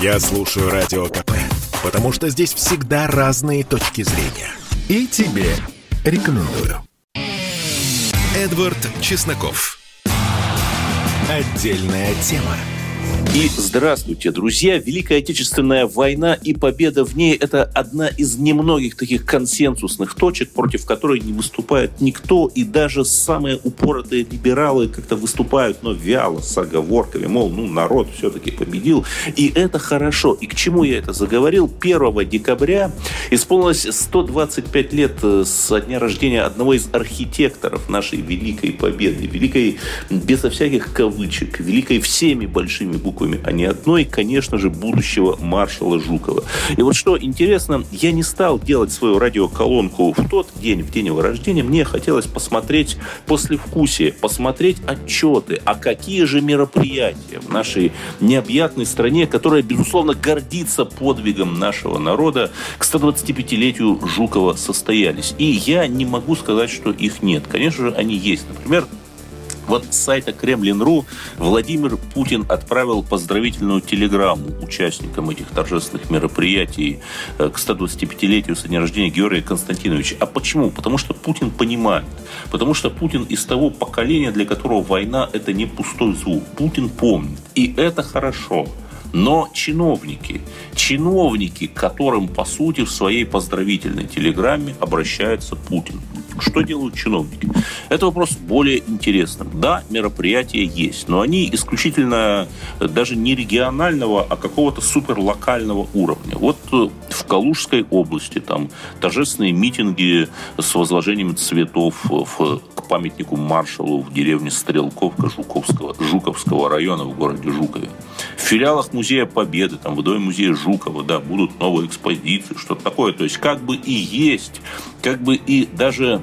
Я слушаю Радио КП, потому что здесь всегда разные точки зрения. И тебе рекомендую. Эдвард Чесноков. Отдельная тема. И здравствуйте, друзья! Великая Отечественная война и победа в ней – это одна из немногих таких консенсусных точек, против которой не выступает никто, и даже самые упоротые либералы как-то выступают, но вяло, с оговорками, мол, ну, народ все-таки победил. И это хорошо. И к чему я это заговорил? 1 декабря исполнилось 125 лет э, со дня рождения одного из архитекторов нашей великой победы, великой безо всяких кавычек, великой всеми большими буквами, а не одной, конечно же, будущего маршала Жукова. И вот что интересно, я не стал делать свою радиоколонку в тот день, в день его рождения. Мне хотелось посмотреть послевкусие, посмотреть отчеты, а какие же мероприятия в нашей необъятной стране, которая, безусловно, гордится подвигом нашего народа, к 125-летию Жукова состоялись. И я не могу сказать, что их нет. Конечно же, они есть. Например, вот с сайта Кремлин.ру Владимир Путин отправил поздравительную телеграмму участникам этих торжественных мероприятий э, к 125-летию со дня рождения Георгия Константиновича. А почему? Потому что Путин понимает. Потому что Путин из того поколения, для которого война – это не пустой звук. Путин помнит. И это хорошо. Но чиновники, чиновники, к которым, по сути, в своей поздравительной телеграмме обращается Путин. Что делают чиновники? Это вопрос более интересным. Да, мероприятия есть, но они исключительно даже не регионального, а какого-то суперлокального уровня. Вот э, в Калужской области там торжественные митинги с возложением цветов в, к памятнику маршалу в деревне Стрелковка Жуковского, Жуковского района в городе Жукове. В филиалах Музея Победы, там в Доме музея Жукова, да, будут новые экспозиции, что-то такое. То есть как бы и есть, как бы и даже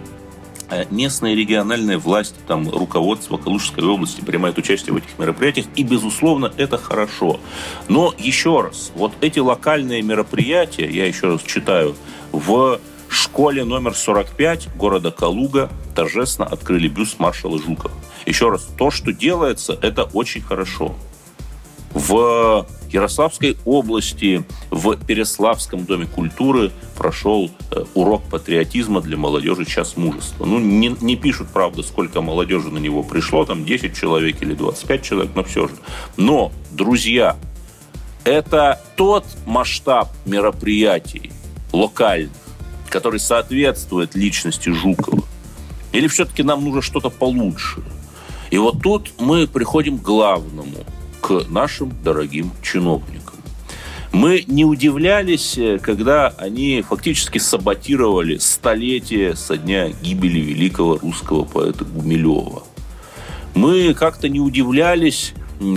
э, местные региональные власти, там, руководство Калужской области принимают участие в этих мероприятиях, и, безусловно, это хорошо. Но еще раз, вот эти локальные мероприятия, я еще раз читаю, в школе номер 45 города Калуга торжественно открыли бюст маршала Жукова. Еще раз, то, что делается, это очень хорошо. В Ярославской области, в Переславском доме культуры прошел э, урок патриотизма для молодежи «Час мужества». Ну, не, не пишут, правда, сколько молодежи на него пришло, там 10 человек или 25 человек, но все же. Но, друзья, это тот масштаб мероприятий локальных, который соответствует личности Жукова. Или все-таки нам нужно что-то получше? И вот тут мы приходим к главному – к нашим дорогим чиновникам. Мы не удивлялись, э, когда они фактически саботировали столетие со дня гибели великого русского поэта Гумилева. Мы как-то не удивлялись,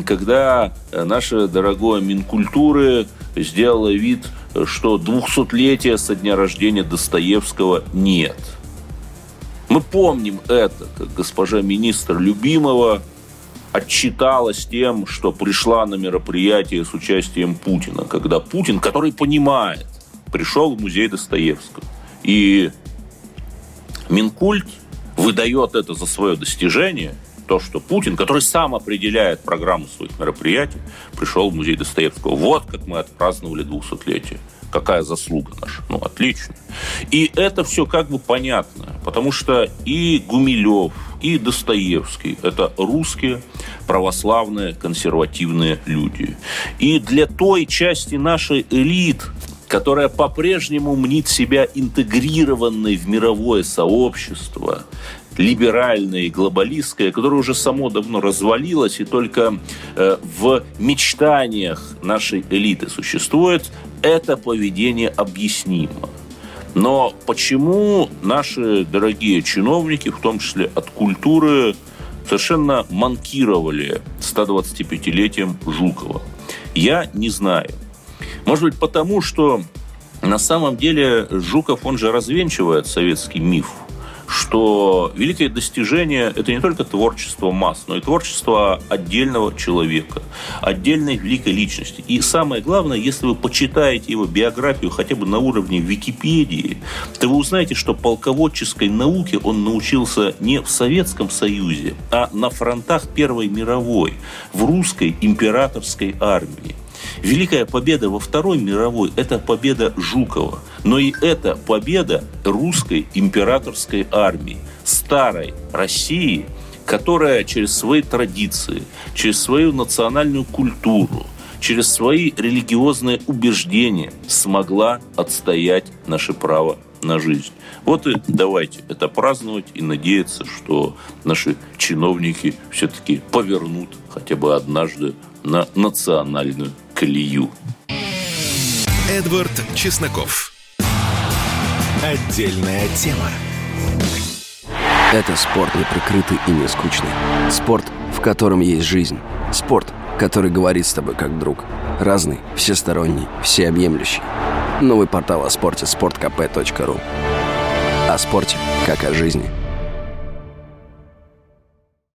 когда э, наша дорогое Минкультуры сделала вид, что двухсотлетия со дня рождения Достоевского нет. Мы помним это, как госпожа министр Любимова отчиталась тем, что пришла на мероприятие с участием Путина, когда Путин, который понимает, пришел в музей Достоевского. И Минкульт выдает это за свое достижение, то, что Путин, который сам определяет программу своих мероприятий, пришел в музей Достоевского. Вот как мы отпраздновали 200-летие какая заслуга наша. Ну, отлично. И это все как бы понятно, потому что и Гумилев, и Достоевский – это русские православные консервативные люди. И для той части нашей элит, которая по-прежнему мнит себя интегрированной в мировое сообщество, либеральное и глобалистское, которое уже само давно развалилось и только э, в мечтаниях нашей элиты существует, это поведение объяснимо. Но почему наши дорогие чиновники, в том числе от культуры, совершенно манкировали 125-летием Жукова? Я не знаю. Может быть, потому что на самом деле Жуков, он же развенчивает советский миф что великое достижение – это не только творчество масс, но и творчество отдельного человека, отдельной великой личности. И самое главное, если вы почитаете его биографию хотя бы на уровне Википедии, то вы узнаете, что полководческой науке он научился не в Советском Союзе, а на фронтах Первой мировой, в русской императорской армии. Великая победа во Второй мировой – это победа Жукова. Но и это победа русской императорской армии, старой России, которая через свои традиции, через свою национальную культуру, через свои религиозные убеждения смогла отстоять наше право на жизнь. Вот и давайте это праздновать и надеяться, что наши чиновники все-таки повернут хотя бы однажды на национальную колею. Эдвард Чесноков. Отдельная тема. Это спорт неприкрытый и не скучный. Спорт, в котором есть жизнь. Спорт, который говорит с тобой как друг. Разный, всесторонний, всеобъемлющий. Новый портал о спорте – sportkp.ru О спорте, как о жизни –